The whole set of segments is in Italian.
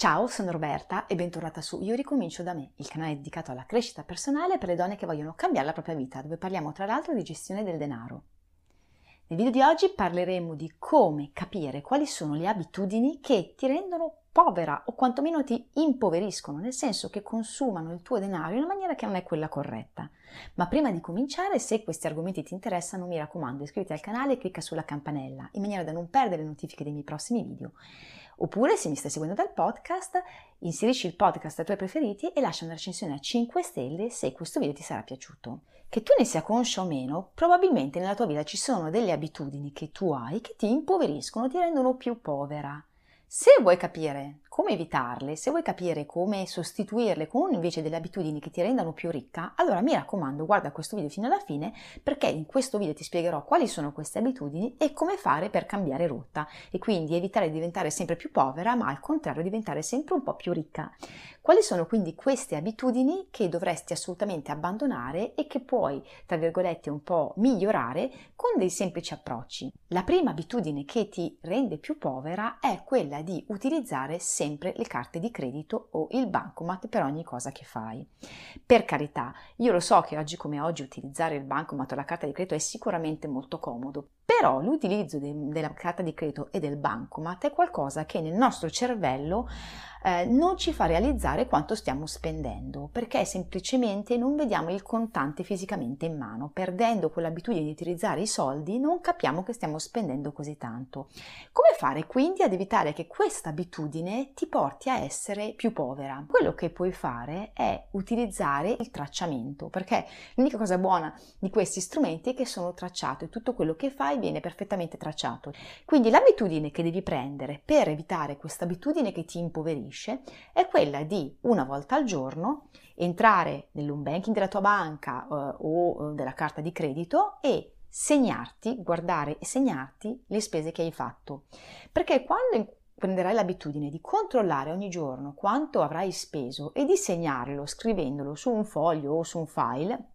Ciao, sono Roberta e bentornata su Io ricomincio da me, il canale dedicato alla crescita personale per le donne che vogliono cambiare la propria vita, dove parliamo tra l'altro di gestione del denaro. Nel video di oggi parleremo di come capire quali sono le abitudini che ti rendono povera o quantomeno ti impoveriscono, nel senso che consumano il tuo denaro in una maniera che non è quella corretta. Ma prima di cominciare, se questi argomenti ti interessano, mi raccomando, iscriviti al canale e clicca sulla campanella in maniera da non perdere le notifiche dei miei prossimi video. Oppure, se mi stai seguendo dal podcast, inserisci il podcast ai tuoi preferiti e lascia una recensione a 5 stelle se questo video ti sarà piaciuto. Che tu ne sia conscia o meno, probabilmente nella tua vita ci sono delle abitudini che tu hai che ti impoveriscono, ti rendono più povera. Se vuoi capire come evitarle, se vuoi capire come sostituirle con invece delle abitudini che ti rendano più ricca, allora mi raccomando, guarda questo video fino alla fine perché in questo video ti spiegherò quali sono queste abitudini e come fare per cambiare rotta e quindi evitare di diventare sempre più povera, ma al contrario diventare sempre un po' più ricca. Quali sono quindi queste abitudini che dovresti assolutamente abbandonare e che puoi, tra virgolette, un po' migliorare con dei semplici approcci? La prima abitudine che ti rende più povera è quella di utilizzare sempre le carte di credito o il bancomat per ogni cosa che fai. Per carità, io lo so che oggi come oggi utilizzare il bancomat o la carta di credito è sicuramente molto comodo, però l'utilizzo de- della carta di credito e del bancomat è qualcosa che nel nostro cervello eh, non ci fa realizzare quanto stiamo spendendo, perché semplicemente non vediamo il contante fisicamente in mano. Perdendo quell'abitudine di utilizzare i soldi, non capiamo che stiamo spendendo così tanto. Come fare quindi ad evitare che questa abitudine ti porti a essere più povera? Quello che puoi fare è utilizzare il tracciamento, perché l'unica cosa buona di questi strumenti è che sono tracciati e tutto quello che fai viene perfettamente tracciato. Quindi l'abitudine che devi prendere per evitare questa abitudine che ti impoverisce è quella di una volta al giorno entrare nell'home banking della tua banca eh, o eh, della carta di credito e segnarti, guardare e segnarti le spese che hai fatto. Perché quando prenderai l'abitudine di controllare ogni giorno quanto avrai speso e di segnarlo scrivendolo su un foglio o su un file,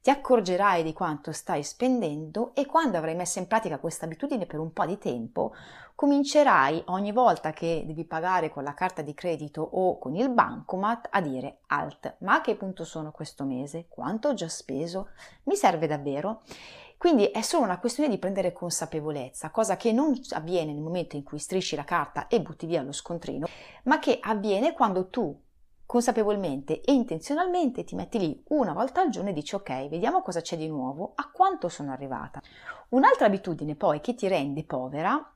ti accorgerai di quanto stai spendendo e quando avrai messo in pratica questa abitudine per un po' di tempo, comincerai ogni volta che devi pagare con la carta di credito o con il bancomat a dire alt, ma a che punto sono questo mese? Quanto ho già speso? Mi serve davvero? Quindi è solo una questione di prendere consapevolezza, cosa che non avviene nel momento in cui strisci la carta e butti via lo scontrino, ma che avviene quando tu consapevolmente e intenzionalmente ti metti lì una volta al giorno e dici ok, vediamo cosa c'è di nuovo, a quanto sono arrivata. Un'altra abitudine poi che ti rende povera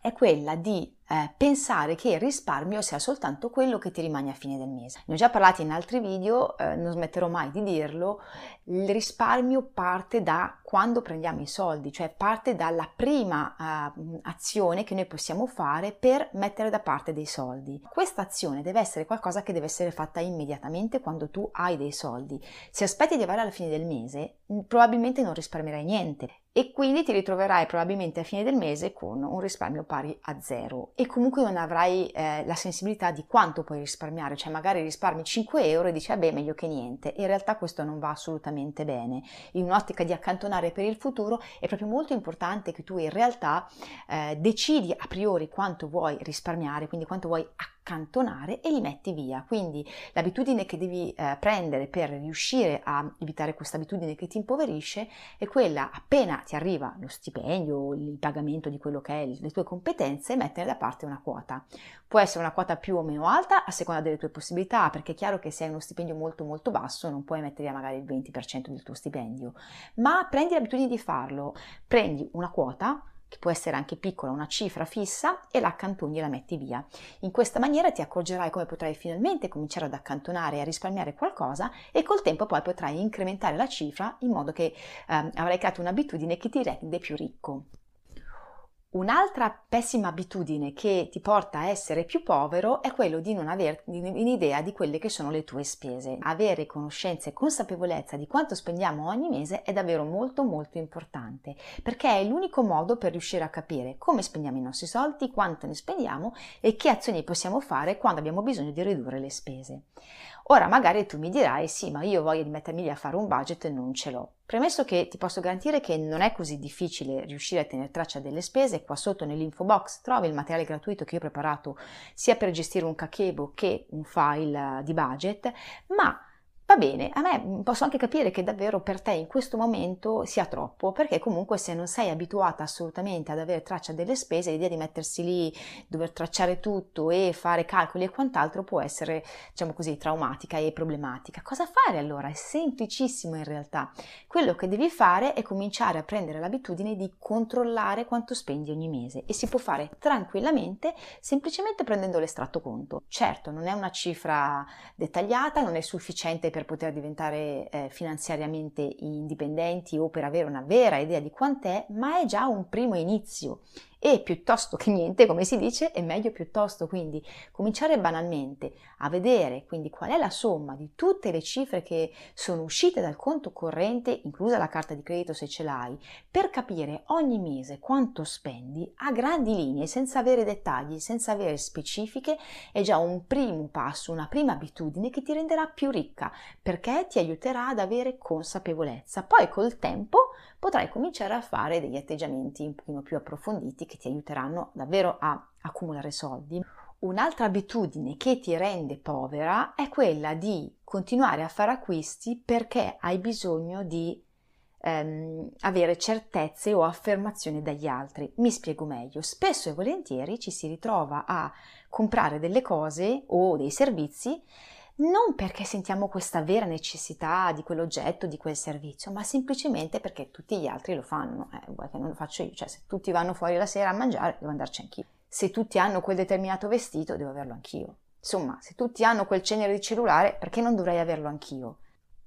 è quella di eh, pensare che il risparmio sia soltanto quello che ti rimane a fine del mese. Ne ho già parlato in altri video, eh, non smetterò mai di dirlo, il risparmio parte da quando prendiamo i soldi, cioè parte dalla prima uh, azione che noi possiamo fare per mettere da parte dei soldi. Questa azione deve essere qualcosa che deve essere fatta immediatamente quando tu hai dei soldi. Se aspetti di arrivare alla fine del mese, probabilmente non risparmierai niente e quindi ti ritroverai probabilmente a fine del mese con un risparmio pari a zero e comunque non avrai eh, la sensibilità di quanto puoi risparmiare, cioè magari risparmi 5 euro e dici vabbè meglio che niente, in realtà questo non va assolutamente bene. In un'ottica di accantonare per il futuro è proprio molto importante che tu in realtà eh, decidi a priori quanto vuoi risparmiare, quindi quanto vuoi accantonare accantonare e li metti via. Quindi l'abitudine che devi eh, prendere per riuscire a evitare questa abitudine che ti impoverisce è quella appena ti arriva lo stipendio, il pagamento di quello che è le tue competenze, mettere da parte una quota. Può essere una quota più o meno alta a seconda delle tue possibilità, perché è chiaro che se hai uno stipendio molto molto basso non puoi mettere via magari il 20% del tuo stipendio, ma prendi l'abitudine di farlo, prendi una quota che può essere anche piccola, una cifra fissa, e la accantoni e la metti via. In questa maniera ti accorgerai come potrai finalmente cominciare ad accantonare e a risparmiare qualcosa e col tempo poi potrai incrementare la cifra in modo che eh, avrai creato un'abitudine che ti rende più ricco. Un'altra pessima abitudine che ti porta a essere più povero è quello di non avere un'idea di quelle che sono le tue spese. Avere conoscenza e consapevolezza di quanto spendiamo ogni mese è davvero molto molto importante perché è l'unico modo per riuscire a capire come spendiamo i nostri soldi, quanto ne spendiamo e che azioni possiamo fare quando abbiamo bisogno di ridurre le spese. Ora magari tu mi dirai sì, ma io voglio mettermi lì a fare un budget e non ce l'ho. Premesso che ti posso garantire che non è così difficile riuscire a tenere traccia delle spese, qua sotto nell'info box trovi il materiale gratuito che io ho preparato sia per gestire un kakebo che un file di budget, ma Va bene, a me mm, posso anche capire che davvero per te in questo momento sia troppo, perché comunque se non sei abituata assolutamente ad avere traccia delle spese, l'idea di mettersi lì, dover tracciare tutto e fare calcoli e quant'altro può essere, diciamo così, traumatica e problematica. Cosa fare allora? È semplicissimo in realtà. Quello che devi fare è cominciare a prendere l'abitudine di controllare quanto spendi ogni mese e si può fare tranquillamente semplicemente prendendo l'estratto conto. Certo, non è una cifra dettagliata, non è sufficiente per per poter diventare eh, finanziariamente indipendenti o per avere una vera idea di quant'è, ma è già un primo inizio e piuttosto che niente, come si dice, è meglio piuttosto, quindi cominciare banalmente a vedere quindi qual è la somma di tutte le cifre che sono uscite dal conto corrente, inclusa la carta di credito se ce l'hai, per capire ogni mese quanto spendi a grandi linee, senza avere dettagli, senza avere specifiche, è già un primo passo, una prima abitudine che ti renderà più ricca, perché ti aiuterà ad avere consapevolezza. Poi col tempo potrai cominciare a fare degli atteggiamenti un pochino più approfonditi che ti aiuteranno davvero a accumulare soldi. Un'altra abitudine che ti rende povera è quella di continuare a fare acquisti perché hai bisogno di ehm, avere certezze o affermazioni dagli altri. Mi spiego meglio. Spesso e volentieri ci si ritrova a comprare delle cose o dei servizi non perché sentiamo questa vera necessità di quell'oggetto, di quel servizio, ma semplicemente perché tutti gli altri lo fanno. Eh, che non lo faccio io? Cioè, se tutti vanno fuori la sera a mangiare, devo andarci anch'io. Se tutti hanno quel determinato vestito, devo averlo anch'io. Insomma, se tutti hanno quel cenere di cellulare, perché non dovrei averlo anch'io?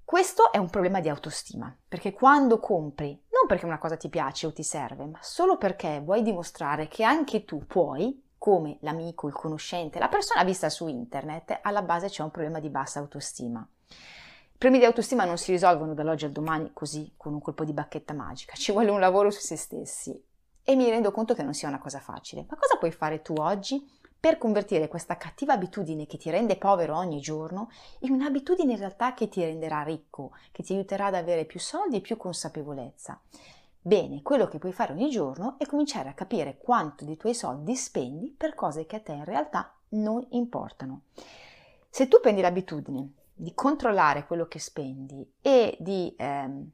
Questo è un problema di autostima, perché quando compri, non perché una cosa ti piace o ti serve, ma solo perché vuoi dimostrare che anche tu puoi, come l'amico, il conoscente, la persona vista su internet, alla base c'è un problema di bassa autostima. I problemi di autostima non si risolvono dall'oggi al domani così, con un colpo di bacchetta magica, ci vuole un lavoro su se stessi e mi rendo conto che non sia una cosa facile. Ma cosa puoi fare tu oggi per convertire questa cattiva abitudine che ti rende povero ogni giorno in un'abitudine in realtà che ti renderà ricco, che ti aiuterà ad avere più soldi e più consapevolezza? Bene, quello che puoi fare ogni giorno è cominciare a capire quanto dei tuoi soldi spendi per cose che a te in realtà non importano. Se tu prendi l'abitudine di controllare quello che spendi e di ehm,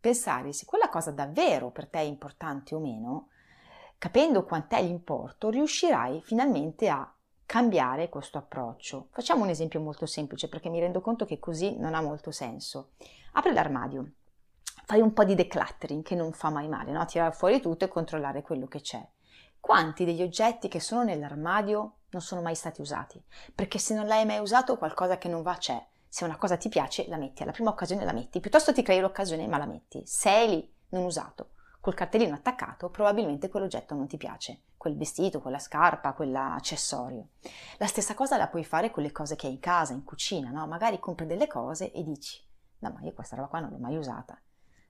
pensare se quella cosa davvero per te è importante o meno, capendo quant'è l'importo, riuscirai finalmente a cambiare questo approccio. Facciamo un esempio molto semplice perché mi rendo conto che così non ha molto senso. Apri l'armadio fai un po' di decluttering che non fa mai male, no? tirare fuori tutto e controllare quello che c'è. Quanti degli oggetti che sono nell'armadio non sono mai stati usati? Perché se non l'hai mai usato qualcosa che non va c'è. Se una cosa ti piace la metti, alla prima occasione la metti, piuttosto ti crei l'occasione ma la metti. Se è lì, non usato, col cartellino attaccato, probabilmente quell'oggetto non ti piace, quel vestito, quella scarpa, quell'accessorio. La stessa cosa la puoi fare con le cose che hai in casa, in cucina, no? Magari compri delle cose e dici, no ma io questa roba qua non l'ho mai usata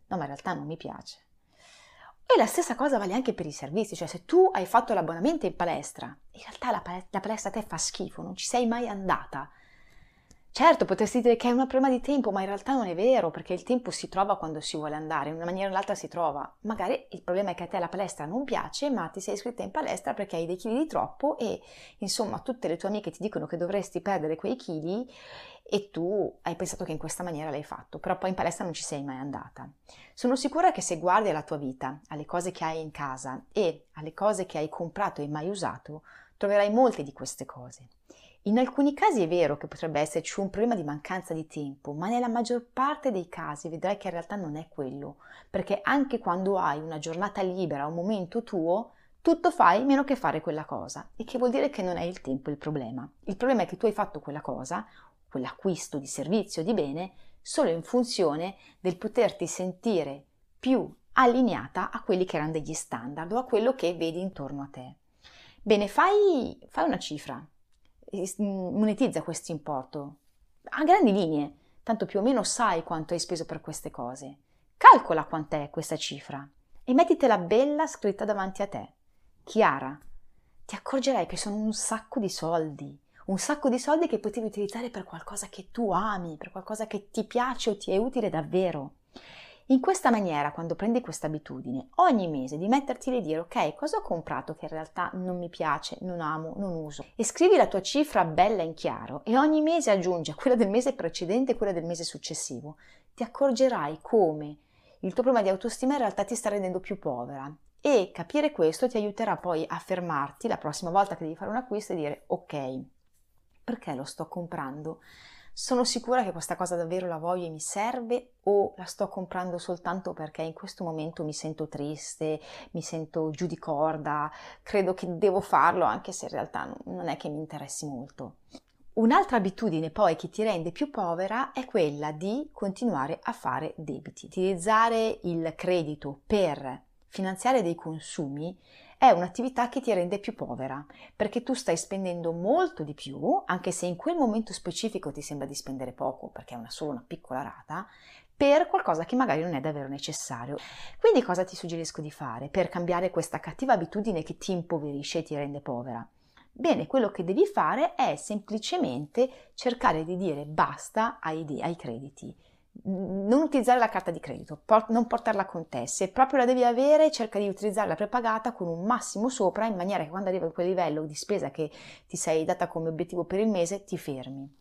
no ma in realtà non mi piace. E la stessa cosa vale anche per i servizi, cioè se tu hai fatto l'abbonamento in palestra, in realtà la, palestra, la palestra a te fa schifo, non ci sei mai andata, Certo, potresti dire che è un problema di tempo, ma in realtà non è vero, perché il tempo si trova quando si vuole andare, in una maniera o nell'altra si trova. Magari il problema è che a te la palestra non piace, ma ti sei iscritta in palestra perché hai dei chili di troppo e insomma tutte le tue amiche ti dicono che dovresti perdere quei chili e tu hai pensato che in questa maniera l'hai fatto, però poi in palestra non ci sei mai andata. Sono sicura che se guardi alla tua vita, alle cose che hai in casa e alle cose che hai comprato e mai usato, troverai molte di queste cose. In alcuni casi è vero che potrebbe esserci un problema di mancanza di tempo, ma nella maggior parte dei casi vedrai che in realtà non è quello, perché anche quando hai una giornata libera, un momento tuo, tutto fai meno che fare quella cosa, e che vuol dire che non è il tempo il problema. Il problema è che tu hai fatto quella cosa, quell'acquisto di servizio, di bene, solo in funzione del poterti sentire più allineata a quelli che erano degli standard o a quello che vedi intorno a te. Bene, fai, fai una cifra, monetizza questo importo a grandi linee, tanto più o meno sai quanto hai speso per queste cose. Calcola quant'è questa cifra e mettitela bella scritta davanti a te, chiara. Ti accorgerai che sono un sacco di soldi, un sacco di soldi che potevi utilizzare per qualcosa che tu ami, per qualcosa che ti piace o ti è utile davvero. In questa maniera, quando prendi questa abitudine, ogni mese di metterti e dire ok, cosa ho comprato che in realtà non mi piace, non amo, non uso, e scrivi la tua cifra bella in chiaro e ogni mese aggiungi a quella del mese precedente e quella del mese successivo, ti accorgerai come il tuo problema di autostima in realtà ti sta rendendo più povera. E capire questo ti aiuterà poi a fermarti la prossima volta che devi fare un acquisto e dire ok, perché lo sto comprando? sono sicura che questa cosa davvero la voglio e mi serve o la sto comprando soltanto perché in questo momento mi sento triste, mi sento giù di corda, credo che devo farlo anche se in realtà non è che mi interessi molto. Un'altra abitudine poi che ti rende più povera è quella di continuare a fare debiti. Utilizzare il credito per finanziare dei consumi è un'attività che ti rende più povera, perché tu stai spendendo molto di più, anche se in quel momento specifico ti sembra di spendere poco, perché è una solo una piccola rata, per qualcosa che magari non è davvero necessario. Quindi cosa ti suggerisco di fare per cambiare questa cattiva abitudine che ti impoverisce e ti rende povera? Bene, quello che devi fare è semplicemente cercare di dire basta ai, ai crediti non utilizzare la carta di credito, port- non portarla con te. Se proprio la devi avere, cerca di utilizzarla prepagata con un massimo sopra, in maniera che quando arriva a quel livello di spesa che ti sei data come obiettivo per il mese, ti fermi.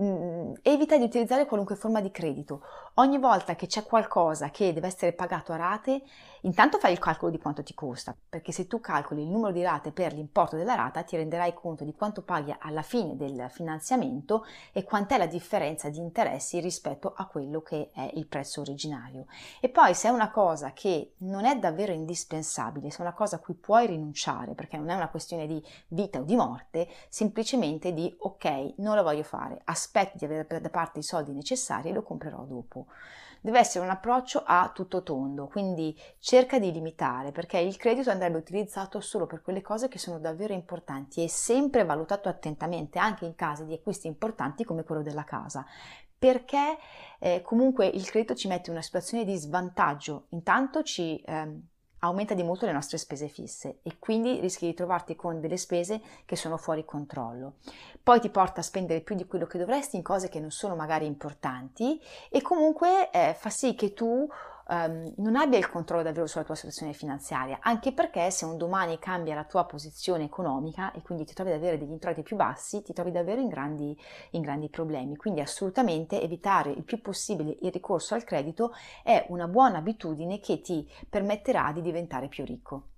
Mm, evita di utilizzare qualunque forma di credito. Ogni volta che c'è qualcosa che deve essere pagato a rate, intanto fai il calcolo di quanto ti costa, perché se tu calcoli il numero di rate per l'importo della rata, ti renderai conto di quanto paghi alla fine del finanziamento e quant'è la differenza di interessi rispetto a quello che è il prezzo originario. E poi se è una cosa che non è davvero indispensabile, se è una cosa a cui puoi rinunciare, perché non è una questione di vita o di morte, semplicemente di ok, non lo voglio fare, aspetti di avere da parte i soldi necessari e lo comprerò dopo. Deve essere un approccio a tutto tondo, quindi cerca di limitare perché il credito andrebbe utilizzato solo per quelle cose che sono davvero importanti e sempre valutato attentamente anche in casi di acquisti importanti come quello della casa perché eh, comunque il credito ci mette in una situazione di svantaggio. Intanto ci eh, aumenta di molto le nostre spese fisse e quindi rischi di trovarti con delle spese che sono fuori controllo. Poi ti porta a spendere più di quello che dovresti in cose che non sono magari importanti e comunque eh, fa sì che tu um, non abbia il controllo davvero sulla tua situazione finanziaria, anche perché se un domani cambia la tua posizione economica e quindi ti trovi ad avere degli introiti più bassi, ti trovi davvero in grandi, in grandi problemi. Quindi assolutamente evitare il più possibile il ricorso al credito è una buona abitudine che ti permetterà di diventare più ricco.